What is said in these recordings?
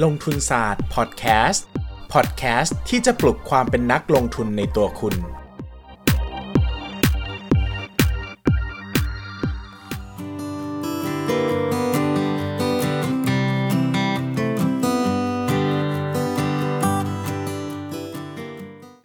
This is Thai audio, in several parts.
ลงทุนศาสตร์พอดแคสต์พอดแคสต์ที่จะปลุกความเป็นนักลงทุนในตัวคุณ ส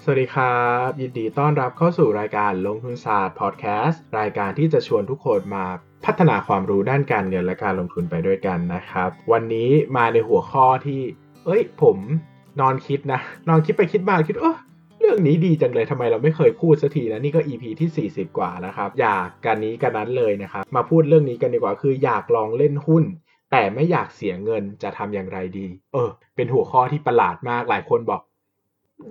วัสดีครับ ยินดีต้อนรับเข้าสู่รายการลงทุนศาสตร์พอดแคสต์รายการที่จะชวนทุกคนมา พัฒนาความรู้ด้านการเงินและการลงทุนไปด้วยกันนะครับ วันนี้มาในหัวข้อที่ เอ้ย ผมนอนคิดนะ นอนคิดไปคิดมาคิดเออเรื่องนี้ดีจังเลยทำไมเราไม่เคยพูดสักทีนะนี่ก็ EP ที่ 40 กว่านะครับ อยากกันนี้กันนั้นเลยนะครับ มาพูดเรื่องนี้กันดีกว่าคืออยากลองเล่นหุ้น แต่ไม่อยากเสียเงินจะทำอย่างไรดี เออ เป็นหัวข้อที่ประหลาดมากหลายคนบอก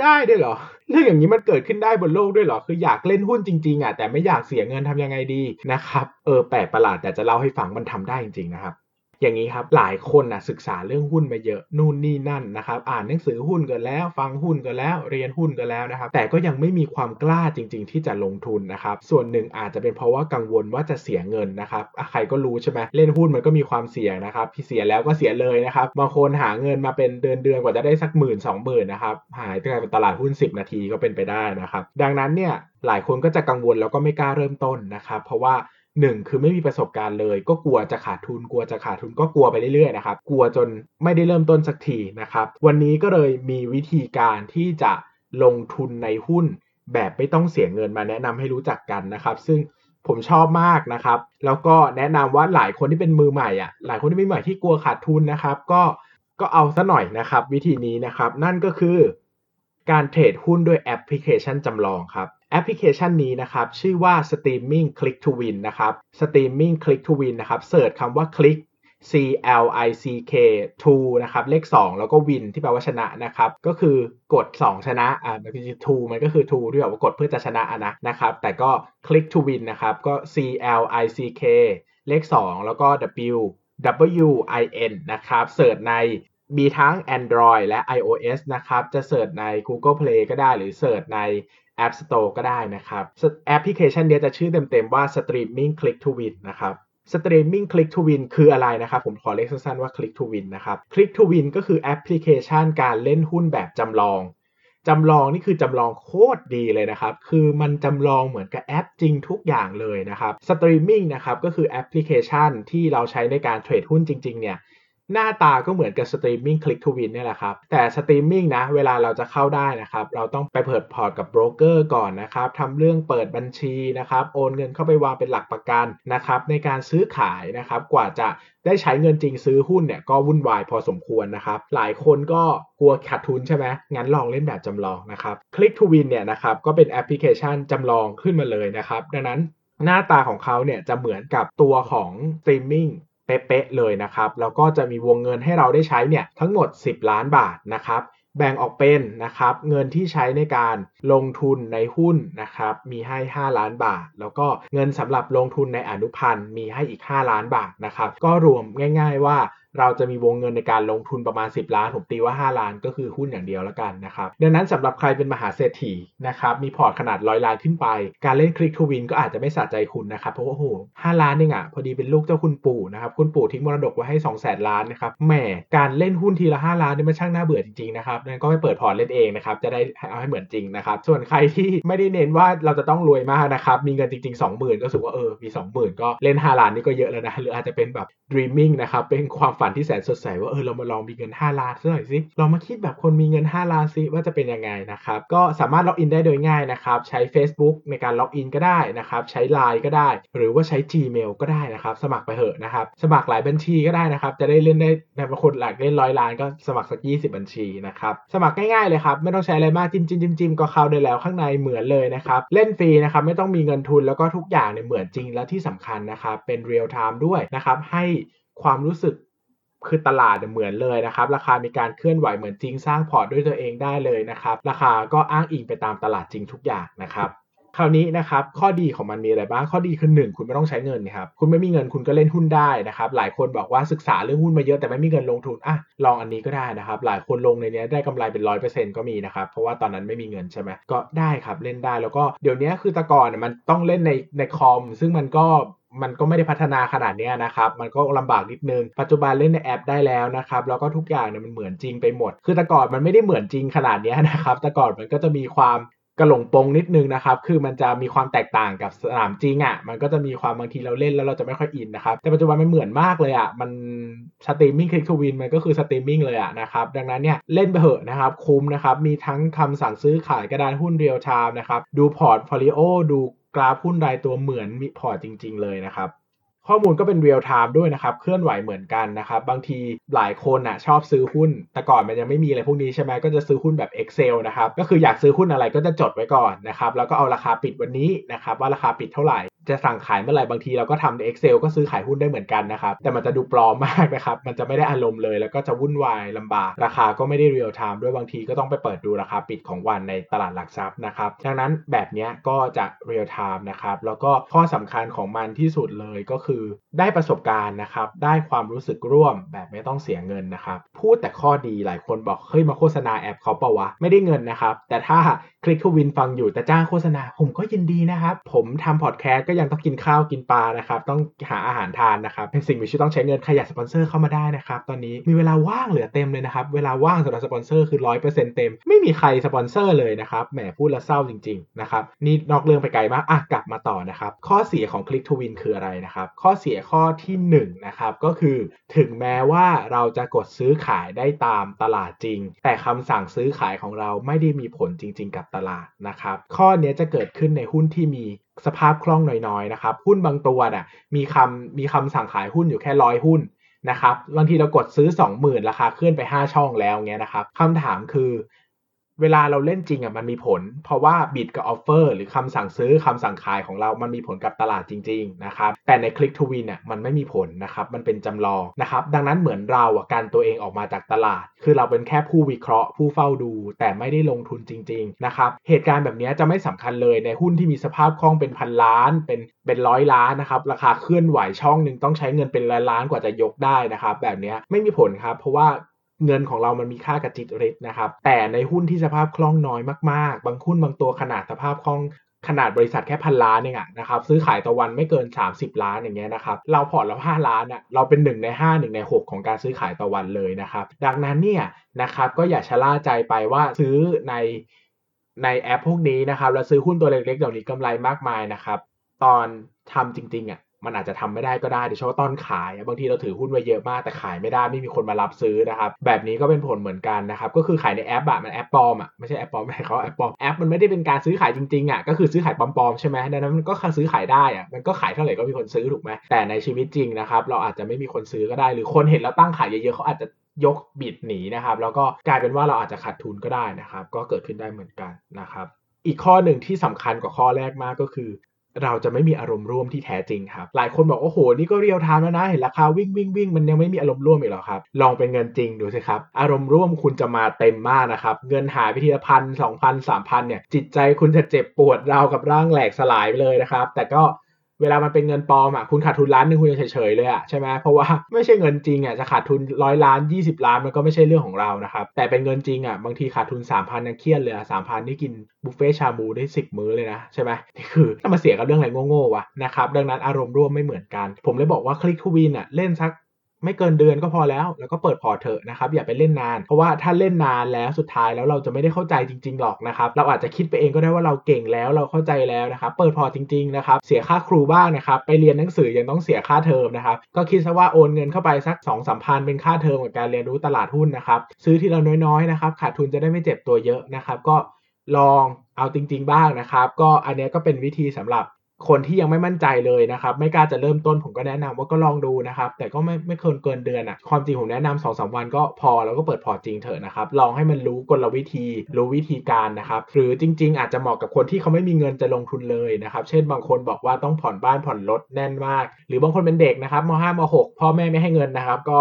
ได้ด้วยเหรอ เรื่องอย่างนี้มันเกิดขึ้นได้บนโลกด้วยเหรอ คืออยากเล่นหุ้นจริงๆอะแต่ไม่อยากเสียเงินทำยังไงดีนะครับ เออแปลกประหลาดแต่จะเล่าให้ฟังมันทำได้จริงๆนะครับ อย่างนี้ครับหลายคนนะศึกษาเรื่องหุ้นมาเยอะนู่นนี่นั่นนะครับอ่านหนังสือหุ้นกันแล้ว ฟังหุ้นกันแล้วเรียนหุ้นกันแล้วนะครับ แต่ก็ยังไม่มีความกล้าจริง ๆ ที่จะลงทุนนะครับส่วนหนึ่งอาจจะเป็นเพราะว่ากังวลว่าจะเสียเงินนะครับใครก็รู้ใช่ไหมเล่นหุ้นมันก็มีความเสี่ยงนะครับที่เสียแล้วก็เสียเลยนะครับบางคนหาเงินมาเป็นเดือนเดือนกว่าจะได้สักหมื่นสองหมื่นนะครับหายไปเป็นตลาดหุ้น 10 นาทีก็เป็นไปได้นะครับดังนั้นเนี่ยหลายคนก็จะกังวลแล้วก็ไม่กล้าเริ่มต้นนะครับเพราะว่า หนึ่งคือไม่มีประสบการณ์เลย ก็กลัวจะขาดทุนกลัวจะขาดทุนก็กลัวไปเรื่อยๆนะครับกลัวจนไม่ได้เริ่มต้นสักทีนะครับวันนี้ก็เลยมีวิธีการที่จะลงทุนในหุ้น แบบไม่ต้องเสียเงินมาแนะนำให้รู้จักกันนะครับ ซึ่งผมชอบมากนะครับ แล้วก็แนะนำว่าหลายคนที่เป็นมือใหม่อะหลายคนที่เป็นมือใหม่ที่กลัวขาดทุนนะครับ ก็ก็เอาซะหน่อยนะครับ วิธีนี้นะครับ นั่นก็คือการเทรดหุ้นด้วยแอปพลิเคชันจำลองครับ แอปพลิเคชันนี้นะครับชื่อว่า Streaming Click to Win นะครับ Streaming Click to Win นะครับเสิร์ชคำว่า Click C L I C K to นะครับเลข 2 แล้วก็ win ที่แปลว่าชนะนะครับก็คือกด 2 ชนะอ่ามันคือ to มันก็คือ to ที่แบบว่ากดเพื่อจะชนะอะนะนะครับแต่ก็ click to win นะครับก็ C L I C K เลข 2 แล้วก็ W W I N นะครับเสิร์ชใน มีทั้ง Android และ iOS นะครับ จะ search ใน Google Play ก็ได้หรือ search ใน App Store ก็ได้นะครับ แอปพลิเคชันนี้จะชื่อเต็มๆว่า Streaming Click to Win นะครับ Streaming Click to Win คืออะไรนะครับ ผมขอเรียกสั้นๆว่า Click to Win นะครับ Click to Win ก็คือแอปพลิเคชันการเล่นหุ้นแบบจำลองจำลองนี่คือจำลองโคตรดีเลยนะครับ คือมันจำลองเหมือนกับแอปจริงทุกอย่างเลยนะครับ Streaming นะครับก็คือแอปพลิเคชันที่เราใช้ในการเทรดหุ้นจริงๆเนี่ย หน้าตาก็เหมือนกับ Streaming Click to Win เนี่ยแหละครับ แต่ Streaming นะ เวลาเราจะเข้าได้นะครับ เราต้องไปเปิดพอร์ตกับโบรกเกอร์ก่อนนะครับทำเรื่องเปิดบัญชีนะครับ โอนเงินเข้าไปวางเป็นหลักประกันนะครับ ในการซื้อขายนะครับ กว่าจะได้ใช้เงินจริงซื้อหุ้นเนี่ยก็วุ่นวายพอสมควรนะครับ หลายคนก็กลัวขาดทุนใช่ไหมงั้นลองเล่นแบบจำลองนะครับ Click to Win เนี่ยนะครับก็เป็นแอปพลิเคชันจำลองขึ้นมาเลยนะครับ ดังนั้นหน้าตาของเขาเนี่ยจะเหมือนกับตัวของ Streaming เป๊ะๆเลยนะครับ แล้วก็จะมีวงเงินให้เราได้ใช้เนี่ยทั้งหมด 10 ล้านบาทนะครับ แบ่งออกเป็นนะครับเงินที่ใช้ในการลงทุนในหุ้นนะครับมีให้ 5 ล้านบาท แล้วก็เงินสำหรับลงทุนในอนุพันธ์มีให้อีก 5 ล้านบาทนะครับ ก็รวมง่าย ๆว่า เราจะมีวงเงินในการลงทุนประมาณ 10 ล้านผมตีว่า 5 ล้านก็คือหุ้นอย่างเดียวแล้วกันนะครับดังนั้นสำหรับใครเป็นมหาเศรษฐีนะครับมีพอร์ตขนาดร้อยล้านขึ้นไป การเล่น Click to Win ก็อาจจะไม่สะใจคุณนะครับเพราะว่าโอ้โหห้าล้านเองอะพอดีเป็นลูกเจ้าคุณปู่นะครับคุณปู่ทิ้งมรดกไว้ให้2 0 0 0 0 0ล้านนะครับแหมการเล่นหุ้นทีละ 5 ล้านนี่มันช่างน่าเบื่อจริงๆนะครับนั้นก็ไปเปิดพอร์ตเล่นเองนะครับจะได้เอาให้เหมือนจริงนะครับส่วนใครที่ไม่ได้เน้นว่าเราจะต้องรวยมากนะครับมีเงินจริง ๆ 20,000 ก็รู้สึกว่าเออมี 20,000 ก็เล่น 5 ล้านนี่ก็เยอะแล้วนะหรืออาจจะเป็นแบบ dreaming นะครับเป็นความฝันที่แสนสดใสว่าเออเรามาลองมีเงิน 5 ล้านสักหน่อยสิลองมาคิดแบบคนมีเงิน 5 ล้านสิว่าจะเป็นยังไงนะครับก็สามารถ login ได้โดยง่ายนะครับใช้ Facebook ในการ login ก็ได้นะครับใช้ Line ก็ได้ หรือว่าใช้ Gmail ก็ได้นะครับสมัครไปเถอะนะครับสมัครหลายบัญชีก็ได้นะครับจะได้เล่นได้ในบางคนอยากเล่นร้อยล้านก็สมัครสัก 20 บัญชีนะครับสมัครง่ายๆเลยครับไม่ต้องใช้อะไรมากจิ้มจิ้มจิ้มจิ้มก็เข้าได้แล้วข้างในเหมือนเลยนะครับเล่นฟรีนะครับไม่ต้องมีเงินทุนแล้วก็ทุกอย่างเนี่ยเหมือนจริงและที่สำคัญนะครับเป็น real-time ด้วยนะครับให้ความรู้สึก คือตลาดเหมือนเลยนะครับ ราคามีการเคลื่อนไหวเหมือนจริงสร้างพอร์ตด้วยตัวเองได้เลยนะครับ ราคาก็อ้างอิงไปตามตลาดจริงทุกอย่างนะครับคราวนี้นะครับข้อดีของมันมีอะไรบ้างข้อดีคือหนึ่งคุณไม่ต้องใช้เงินครับคุณไม่มีเงินคุณก็เล่นหุ้นได้นะครับหลายคนบอกว่าศึกษาเรื่องหุ้นมาเยอะแต่ไม่มีเงินลงทุนอะลองอันนี้ก็ได้นะครับหลายคนลงในนี้ได้กำไรเป็นร้อยเปอร์เซ็นต์ก็มีนะครับเพราะว่าตอนนั้นไม่มีเงินใช่ไหมก็ได้ครับเล่นได้แล้วก็เดี๋ยวนี้คือตะกอนมันต้องเล่นในในคอมซึ่งมันก็ มันก็ไม่ได้พัฒนาขนาดนี้นะครับ มันก็ลำบากนิดนึง ปัจจุบันเล่นในแอปได้แล้วนะครับ แล้วก็ทุกอย่างเนี่ยมันเหมือนจริงไปหมด คือแต่ก่อนมันไม่ได้เหมือนจริงขนาดนี้นะครับ แต่ก่อนมันก็จะมีความกระหลงปงนิดนึงนะครับ คือมันจะมีความแตกต่างกับสนามจริงอะ่ะ มันก็จะมีความบางทีเราเล่นแล้วเราจะไม่ค่อยอินนะครับ แต่ปัจจุบันมันเหมือนมากเลยอะ่ะ มัน Streaming Click to Win มันก็คือสตรีมมิ่งเลยอะนะครับ ดังนั้นเนี่ยเล่นไปเหอะนะครับ คุ้มนะครับ มีทั้งคำสั่งซื้อขายกระดานหุ้น real-time นะครับ ดู portfolio ดู กราฟหุ้นรายตัวเหมือนมีพอร์ตจริง ๆ เลยนะครับ ข้อมูลก็เป็น real-time ด้วยนะครับ เคลื่อนไหวเหมือนกันนะครับ บางทีหลายคนอะชอบซื้อหุ้น แต่ก่อนมันยังไม่มีอะไรพวกนี้ใช่ไหมก็จะซื้อหุ้นแบบ Excel นะครับ ก็คืออยากซื้อหุ้นอะไรก็จะจดไว้ก่อนนะครับ แล้วก็เอาราคาปิดวันนี้นะครับว่าราคาปิดเท่าไหร่ จะสั่งขายเมื่อไหร่บางทีเราก็ทำใน Excel ก็ซื้อขายหุ้นได้เหมือนกันนะครับ แต่มันจะดูปลอมมากนะครับ มันจะไม่ได้อารมณ์เลย แล้วก็จะวุ่นวายลำบาก ราคาก็ไม่ได้ real-time ด้วยบางทีก็ต้องไปเปิดดูราคาปิดของวันในตลาดหลักทรัพย์นะครับ ดังนั้นแบบนี้ก็จะ real-time นะครับ แล้วก็ข้อสำคัญของมันที่สุดเลยก็คือ ได้ประสบการณ์นะครับ ได้ความรู้สึกร่วมแบบไม่ต้องเสียเงินนะครับ พูดแต่ข้อดีหลายคนบอกเฮ้ยมาโฆษณาแอปเขาเปล่าวะ ไม่ได้เงินนะครับ แต่ถ้า Click to Win ฟังอยู่แต่จ้างโฆษณาผมก็ยินดีนะครับ ผมทำพอดแคสต์ก็ยังต้องกินข้าวกินปลานะครับ ต้องหาอาหารทานนะครับ เป็นสิ่งมีชีวิตต้องใช้เงินใครอยากสปอนเซอร์เข้ามาได้นะครับ ตอนนี้มีเวลาว่างเหลือเต็มเลยนะครับ เวลาว่างสำหรับสปอนเซอร์คือร้อยเปอร์เซ็นต์เต็ม ไม่มีใครสปอนเซอร์เลยนะครับ แหมพูดแล้วเศร้าจริงๆนะครับ นี่นอกเรื่องไปไกลมาก อะกลับมาต่อนะครับ ข้อเสียของ Click to Win คืออะไรนะครับ ข้อเสียข้อที่1นนะครับ ก็คือถึงแม้ว่าเราจะกดซื้อขายได้ตามตลาดจริง แต่คำสั่งซื้อขายของเราไม่ได้มีผลจริง ๆ กับตลาดนะครับ ข้อนี้จะเกิดขึ้นในหุ้นที่มีสภาพคล่องน้อยๆนะครับ หุ้นบางตัวน่ะมีคำมีคำสั่งขายหุ้นอยู่แค่ร้อยหุ้นนะครับ บางทีเรากดซื้อ 20,000 ราคาขึ้นไป 5 ช่องแล้วเงี้ยนะครับคำถามคือ เวลาเราเล่นจริงอะมันมีผล เพราะว่า bid กับ offer หรือคำสั่งซื้อคำสั่งขายของเรา มันมีผลกับตลาดจริงๆนะครับแต่ใน Click to Win อะมันไม่มีผลนะครับมันเป็นจำลองนะครับดังนั้นเหมือนเราอะกันตัวเองออกมาจากตลาด คือเราเป็นแค่ผู้วิเคราะห์ ผู้เฝ้าดู แต่ไม่ได้ลงทุนจริงๆนะครับเหตุการณ์แบบนี้จะไม่สำคัญเลยในหุ้นที่มีสภาพคล่องเป็นพันล้าน เป็นเป็นร้อยล้านนะครับราคาเคลื่อนไหวช่องหนึ่งต้องใช้เงินเป็นล้านล้านกว่าจะยกได้นะครับแบบนี้ไม่มีผลครับเพราะว่า เงินของเรามันมีค่ากับจิตริษนะครับ แต่ในหุ้นที่สภาพคล่องน้อยมากๆ บางหุ้นบางตัวขนาดสภาพคล่องขนาดบริษัทแค่พันล้านเองอะนะครับซื้อขายต่อวันไม่เกิน 30 ล้านอย่างเงี้ยนะครับเราพอร์ตเรา5ล้านอะเราเป็น 1 ใน 5 1 ใน 6 ของการซื้อขายต่อวันเลยนะครับ ดังนั้นเนี่ยนะครับก็อย่าชะล่าใจไปว่าซื้อในในแอปพวกนี้นะครับแล้วซื้อหุ้นตัวเล็กๆเหล่านี้กำไรมากมายนะครับตอนทำจริงๆอะ มันอาจจะทำไม่ได้ก็ได้โดยเฉพาะตอนขาย บางทีเราถือหุ้นไว้เยอะมากแต่ขายไม่ได้ไม่มีคนมารับซื้อนะครับ แบบนี้ก็เป็นผลเหมือนกันนะครับ ก็คือขายในแอปอะมันแอปปลอมอะไม่ใช่แอปปลอมไม่เขาแอปปลอมแอปมันไม่ได้เป็นการซื้อขายจริงๆอะก็คือซื้อขายปลอมๆใช่ไหมดังนั้นมันก็ซื้อขายได้อะมันก็ขายเท่าไหร่ก็มีคนซื้อถูกไหมแต่ในชีวิตจริงนะครับเราอาจจะไม่มีคนซื้อก็ได้ หรือคนเห็นแล้วตั้งขายเยอะๆเขาอาจจะยกบิดหนีนะครับแล้วก็กลายเป็นว่าเราอาจจะขาดทุนก็ได้นะครับ ก็เกิดขึ้นได้เหมือนกันนะครับอีกข้อหนึ่งที่สำคัญกว่าข้อแรกมากก็คือ เราจะไม่มีอารมณ์ร่วมที่แท้จริงครับ หลายคนบอกโอ้โห นี่ก็เรียลไทม์แล้วนะ เห็นราคาวิ่งวิ่งวิ่งมันยังไม่มีอารมณ์ร่วมอีกหรอครับ ลองเป็นเงินจริงดูสิครับ อารมณ์ร่วมคุณจะมาเต็มมากนะครับ เงินหายไปทีละพันสองพันสามพันเนี่ย จิตใจคุณจะเจ็บปวดราวกับร่างแหลกสลายไปเลยนะครับ แต่ก็ เวลามันเป็นเงินปลอมอะคุณขาดทุนล้านหนึงคุณจะเฉยๆเลยอะใช่ไหมเพราะว่าไม่ใช่เงินจริงอะจะขาดทุนร้อยล้าน 20 ล้านมันก็ไม่ใช่เรื่องของเรานะครับแต่เป็นเงินจริงอะบางทีขาดทุน 3,000ยังเครียดเลยอะสามพันี่กินบุฟเฟ่ชาบูได้ 10 มื้อเลยนะใช่ไหมนี่คือถ้ามาเสียกับเรื่องอะไรโง่ๆวะนะครับดังนั้นอารมณ์ร่วมไม่เหมือนกัน ผมเลยบอกว่าคลิกทูวินอะเล่นสัก ไม่เกินเดือนก็พอแล้ว แล้วก็เปิดพอเถอะนะครับอย่าไปเล่นนาน เพราะว่าถ้าเล่นนานแล้วสุดท้ายแล้วเราจะไม่ได้เข้าใจจริง ๆ หรอกนะครับเราอาจจะคิดไปเองก็ได้ว่าเราเก่งแล้วเราเข้าใจแล้วนะครับเปิดพอจริงๆนะครับเสียค่าครูบ้างนะครับไปเรียนหนังสือยังต้องเสียค่าเทอมนะครับก็คิดซะว่าโอนเงินเข้าไปสัก2องสามพันเป็นค่าเทอมกับการเรียนรู้ตลาดหุ้นนะครับซื้อทีละน้อยๆนะครับขาดทุนจะได้ไม่เจ็บตัวเยอะนะครับก็ลองเอาจริง ๆ บ้างนะครับ ก็อันนี้ก็เป็นวิธีสำหรับ คนที่ยังไม่มั่นใจเลยนะครับ ไม่กล้าจะเริ่มต้นผมก็แนะนำว่าก็ลองดูนะครับ แต่ก็ไม่ไม่เกินเกินเดือนอะ่ะความจริงผมแนะนำสองสาวันก็พอแล้วก็เปิดพอร์ตจริงเถอะนะครับลองให้มันรู้กลวิธี รู้วิธีการนะครับ หรือจริง ๆ อาจจะเหมาะกับคนที่เขาไม่มีเงินจะลงทุนเลยนะครับ เช่นบางคนบอกว่าต้องผ่อนบ้านผ่อนรถแน่นมาก หรือบางคนเป็นเด็กนะครับมห้ามหกพ่อแม่ไม่ให้เงินนะครับ ก็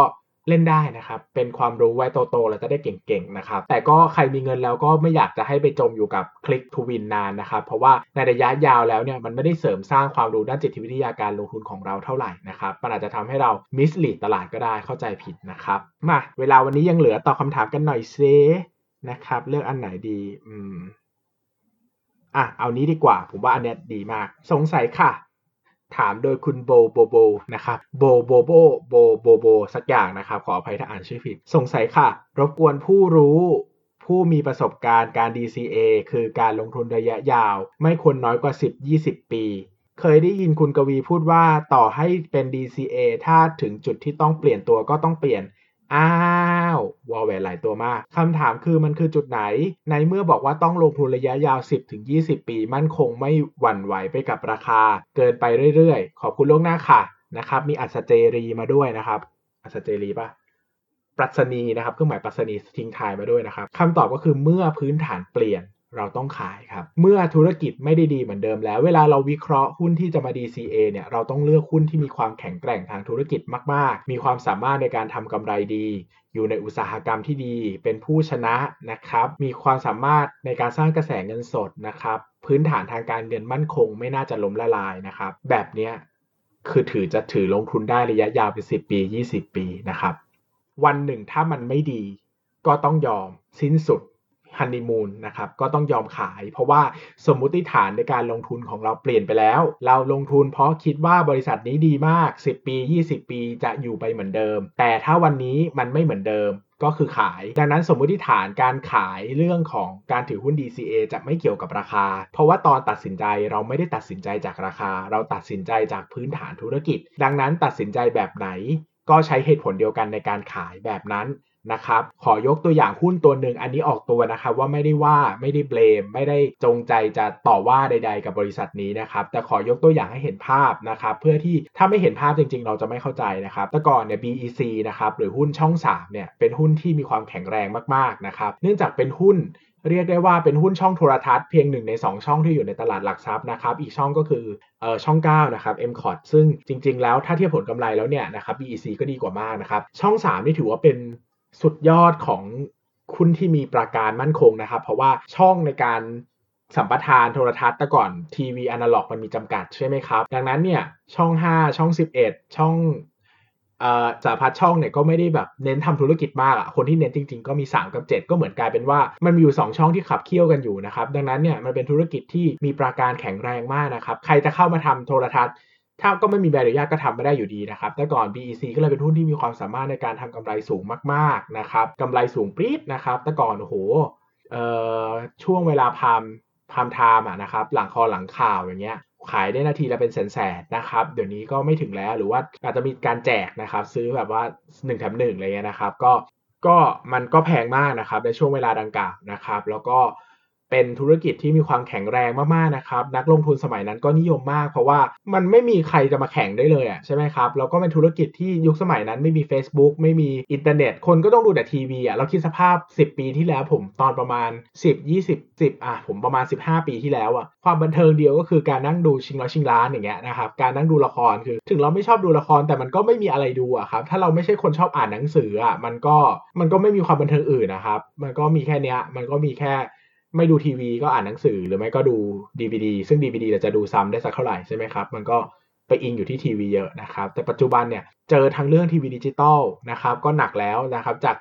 เล่นได้นะครับ เป็นความรู้ไว้โตๆแล้วจะได้เก่งๆนะครับ แต่ก็ใครมีเงินแล้วก็ไม่อยากจะให้ไปจมอยู่กับคลิกทูวินนานนะครับ เพราะว่าในระยะยาวแล้วเนี่ยมันไม่ได้เสริมสร้างความรู้ด้านจิตวิทยาการลงทุนของเราเท่าไหร่นะครับ มันอาจจะทำให้เรามิสลีดตลาดก็ได้เข้าใจผิดนะครับ มาเวลาวันนี้ยังเหลือตอบคำถามกันหน่อยเซนะครับ เลือกอันไหนดี อืมอะเอานี้ดีกว่า ผมว่าอันเนี้ยดีมาก สงสัยค่ะ ถามโดยคุณโบโบโบนะครับโบโบโบโบโบโบสักอย่างนะครับ ขออภัยถ้าอ่านชื่อผิด สงสัยค่ะ รบกวนผู้รู้ผู้มีประสบการณ์การ DCA คือการลงทุนระยะยาว ไม่ควรน้อยกว่า 10-20 ปี เคยได้ยินคุณกวีพูดว่าต่อให้เป็น DCA ถ้าถึงจุดที่ต้องเปลี่ยนตัวก็ต้องเปลี่ยน อ้าววอลแหวนหลายตัวมากคำถามคือมันคือจุดไหน ในเมื่อบอกว่าต้องลงทุนระยะยาว 10-20 ปี มั่นคงไม่หวั่นไหวไปกับราคา เกินไปเรื่อยๆ ขอบคุณล่วงหน้าค่ะนะครับ มีอัศเจรีมาด้วยนะครับ อัศเจรีปะปรัชนีนะครับเครื่องหมายปรัชนีทิ้งทายมาด้วยนะครับคำตอบก็คือเมื่อพื้นฐานเปลี่ยน เราต้องขายครับ เมื่อธุรกิจไม่ได้ดีเหมือนเดิมแล้ว เวลาเราวิเคราะห์หุ้นที่จะมา DCA เนี่ยเราต้องเลือกหุ้นที่มีความแข็งแกร่งทางธุรกิจมาก ๆ มีความสามารถในการทำกำไรดี อยู่ในอุตสาหกรรมที่ดี เป็นผู้ชนะนะครับ มีความสามารถในการสร้างกระแสเงินสดนะครับ พื้นฐานทางการเงินมั่นคง ไม่น่าจะล้มละลายนะครับ แบบเนี้ยคือถือจะถือลงทุนได้ระยะยาวเป็น10 ปี 20 ปีนะครับ วันหนึ่งถ้ามันไม่ดี ก็ต้องยอมสิ้นสุด ฮันนีมูนนะครับก็ต้องยอมขาย เพราะว่าสมมุติฐานในการลงทุนของเราเปลี่ยนไปแล้ว เราลงทุนเพราะคิดว่าบริษัทนี้ดีมาก 10 ปี 20 ปีจะอยู่ไปเหมือนเดิม แต่ถ้าวันนี้มันไม่เหมือนเดิมก็คือขาย ดังนั้นสมมุติฐานการขายเรื่องของการถือหุ้น DCA จะไม่เกี่ยวกับราคา เพราะว่าตอนตัดสินใจเราไม่ได้ตัดสินใจจากราคา เราตัดสินใจจากพื้นฐานธุรกิจ ดังนั้นตัดสินใจแบบไหน ก็ใช้เหตุผลเดียวกันในการขายแบบนั้น นะครับขอยกตัวอย่างหุ้นตัวหนึ่งอันนี้ออกตัวนะครับว่าไม่ได้ว่าไม่ได้เบลม ไม่ได้จงใจจะต่อว่าใด ๆ กับบริษัทนี้นะครับแต่ขอยกตัวอย่างให้เห็นภาพนะครับเพื่อที่ถ้าไม่เห็นภาพจริง ๆ เราจะไม่เข้าใจนะครับแต่ก่อนเนี่ย BEC นะครับหรือหุ้นช่อง3เนี่ยเป็นหุ้นที่มีความแข็งแรงมากๆนะครับเนื่องจากเป็นหุ้นเรียกได้ว่าเป็นหุ้นช่องโทรทัศน์เพียงหนึ่งใน 2 ช่องที่อยู่ในตลาดหลักทรัพย์นะครับอีกช่องก็คือเออช่อง 9 นะครับ m c o t ซึ่งจริง ๆ แล้วถ้าเทียบผลกำไรแล้วเนี่ยนะครับ BEC ก็ดีกว่ามากนะครับ ช่อง 3 นี่ถือว่าเป็น สุดยอดของคุณที่มีประการมั่นคงนะครับ เพราะว่าช่องในการสัมปทานโทรทัศน์แต่ก่อนทีวีอนาล็อกมันมีจำกัดใช่ไหมครับ ดังนั้นเนี่ยช่อง 5 ช่อง 11 ช่องสาพัฒช่องเนี่ยก็ไม่ได้แบบเน้นทำธุรกิจมากอะ่ะคนที่เน้นจริง ๆ ก็มี 3 กับ 7 ก็เหมือนกลายเป็นว่ามันมีอยู่ 2 ช่องที่ขับเคี่ยวกันอยู่นะครับ ดังนั้นเนี่ยมันเป็นธุรกิจที่มีประการแข็งแรงมากนะครับ ใครจะเข้ามาทำโทรทัศน์ ถ้าก็ไม่มีใบอนุญาตก็ทำไม่ได้อยู่ดีนะครับ แต่ก่อน BEC ก็เลยเป็นหุ้นที่มีความสามารถในการทำกำไรสูงมากๆนะครับกำไรสูงปรี๊ดนะครับ แต่ก่อนโอ้โหช่วงเวลาพามprime time อะนะครับ หลังคอหลังข่าวอย่างเงี้ย ขายได้นาทีละเป็นแสนๆนะครับ เดี๋ยวนี้ก็ไม่ถึงแล้ว หรือว่าอาจจะมีการแจกนะครับ ซื้อแบบว่า1แถม1อะไรเงี้ยนะครับ ก็ก็มันก็แพงมากนะครับในช่วงเวลาดังกล่าวนะครับ แล้วก็ เป็นธุรกิจที่มีความแข็งแรงมากๆนะครับ นักลงทุนสมัยนั้นก็นิยมมาก เพราะว่ามันไม่มีใครจะมาแข่งได้เลยอะใช่ไหมครับแล้วก็เป็นธุรกิจที่ยุคสมัยนั้นไม่มี Facebook ไม่มีอินเทอร์เน็ต คนก็ต้องดูแต่ทีวีอะเราคิดสภาพ 10 ปีที่แล้วผมตอนประมาณ 10 20 10อะผมประมาณ 15 ปีที่แล้วอะความบันเทิงเดียวก็คือการนั่งดูชิงร้อยชิงล้านอย่างเงี้ยนะครับการนั่งดูละครคือ ถึงเราไม่ชอบดูละครแต่มันก็ไม่มีอะไรดูอะครับถ้าเราไม่ใช่คนชอบอ่านหนังสืออะมันก็มันก็ไม่มีความบันเทิงอื่นนะครับมันก็มีแค่เนี้ยมันก็มีแค่ ไม่ดูทีวีก็อ่านหนังสือหรือไม่ก็ดู DVD ซึ่ง DVD เราจะดูซ้ำได้สักเท่าไหร่ใช่ไหมครับ มันก็ไปอิงอยู่ที่ทีวีเยอะนะครับ แต่ปัจจุบันเนี่ยเจอทั้งเรื่องทีวีดิจิตอลนะครับ ก็หนักแล้วนะครับ จาก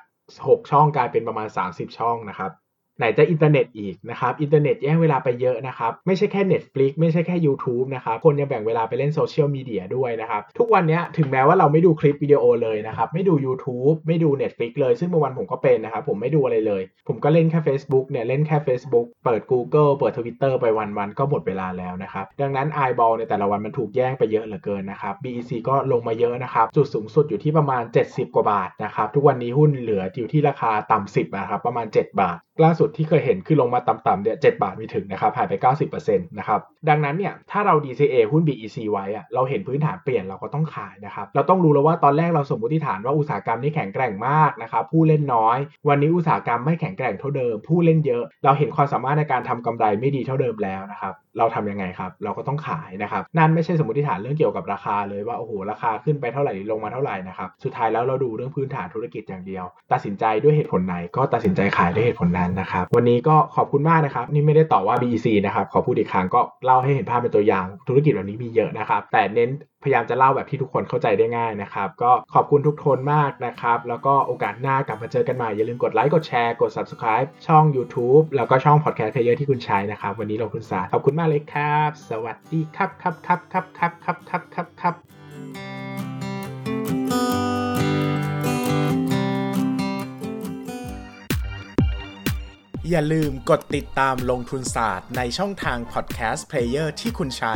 6 ช่องกลายเป็นประมาณ 30 ช่องนะครับ ไหนจะอินเทอร์เน็ตอีกนะครับ อินเทอร์เน็ตแย่งเวลาไปเยอะนะครับ ไม่ใช่แค่ Netflix ไม่ใช่แค่ YouTube นะครับ คนยังแบ่งเวลาไปเล่นโซเชียลมีเดียด้วยนะครับ ทุกวันนี้ถึงแม้ว่าเราไม่ดูคลิปวิดีโอเลยนะครับ ไม่ดู YouTube ไม่ดู Netflix เลย ซึ่งเมื่อวันผมก็เป็นนะครับ ผมไม่ดูอะไรเลย ผมก็เล่นแค่ Facebook เนี่ย เล่นแค่ Facebook เปิด Google เปิด Twitter ไปวันๆก็หมดเวลาแล้วนะครับ ดังนั้น eyeball ในแต่ละวันมันถูกแย่งไปเยอะเหลือเกินนะครับ BEC ก็ลงมาเยอะนะครับ จุดสูงสุดอยู่ที่ประมาณ 70 กว่าบาทนะครับ ทุกวันนี้หุ้นเหลืออยู่ที่ราคาต่ำ10นะครับประมาณ 7 บาท ล่าสุดที่เคยเห็นคือลงมาต่ำๆเนี่ย7บาทมีถึงนะครับหายไป 90%นะครับดังนั้นเนี่ยถ้าเรา DCA หุ้น BEC ไว้อะเราเห็นพื้นฐานเปลี่ยนเราก็ต้องขายนะครับเราต้องรู้แล้วว่าตอนแรกเราสมมติฐานว่าอุตสาหกรรมนี้แข็งแกร่งมากนะครับผู้เล่นน้อย วันนี้อุตสาหกรรมไม่แข็งแกร่งเท่าเดิม ผู้เล่นเยอะ เราเห็นความสามารถในการทำกำไรไม่ดีเท่าเดิมแล้วนะครับ เราทำยังไงครับ เราก็ต้องขายนะครับ นั่นไม่ใช่สมมติฐานเรื่องเกี่ยวกับราคาเลยว่าโอ้โหราคาขึ้นไปเท่าไหร่ลงมาเท่าไหร่นะครับสุดท้ายแล้วเราดูเรื่องพื้นฐานธุรกิจอย่างเดียว ตัดสินใจด้วยเหตุผลไหนก็ตัดสินใจขายด้วยเหตุผลนั้นนะครับวันนี้ก็ขอบคุณมากนะครับนี่ไม่ได้ต่อว่า BEC นะครับขอพูดอีกครั้งก็เล่าให้เห็นภาพเป็นตัวอย่างธุรกิจแบบนี้มีเยอะนะครับแต่เน้น พยายามจะเล่าแบบที่ทุกคนเข้าใจได้ง่ายนะครับ ก็ขอบคุณทุกคนมากนะครับ แล้วก็โอกาสหน้ากลับมาเจอกันใหม่อย่าลืมกดไลค์กดแชร์กด subscribe ช่อง YouTube แล้วก็ช่อง podcast player ที่คุณใช้นะครับ วันนี้ลงทุนศาสตร์ขอบคุณมากเลยครับ สวัสดีครับครับครับครับครับครับครับครับครับอย่าลืมกดติดตามลงทุนศาสตร์ในช่องทางพอดแคสต์เพลเยอร์ที่คุณใช้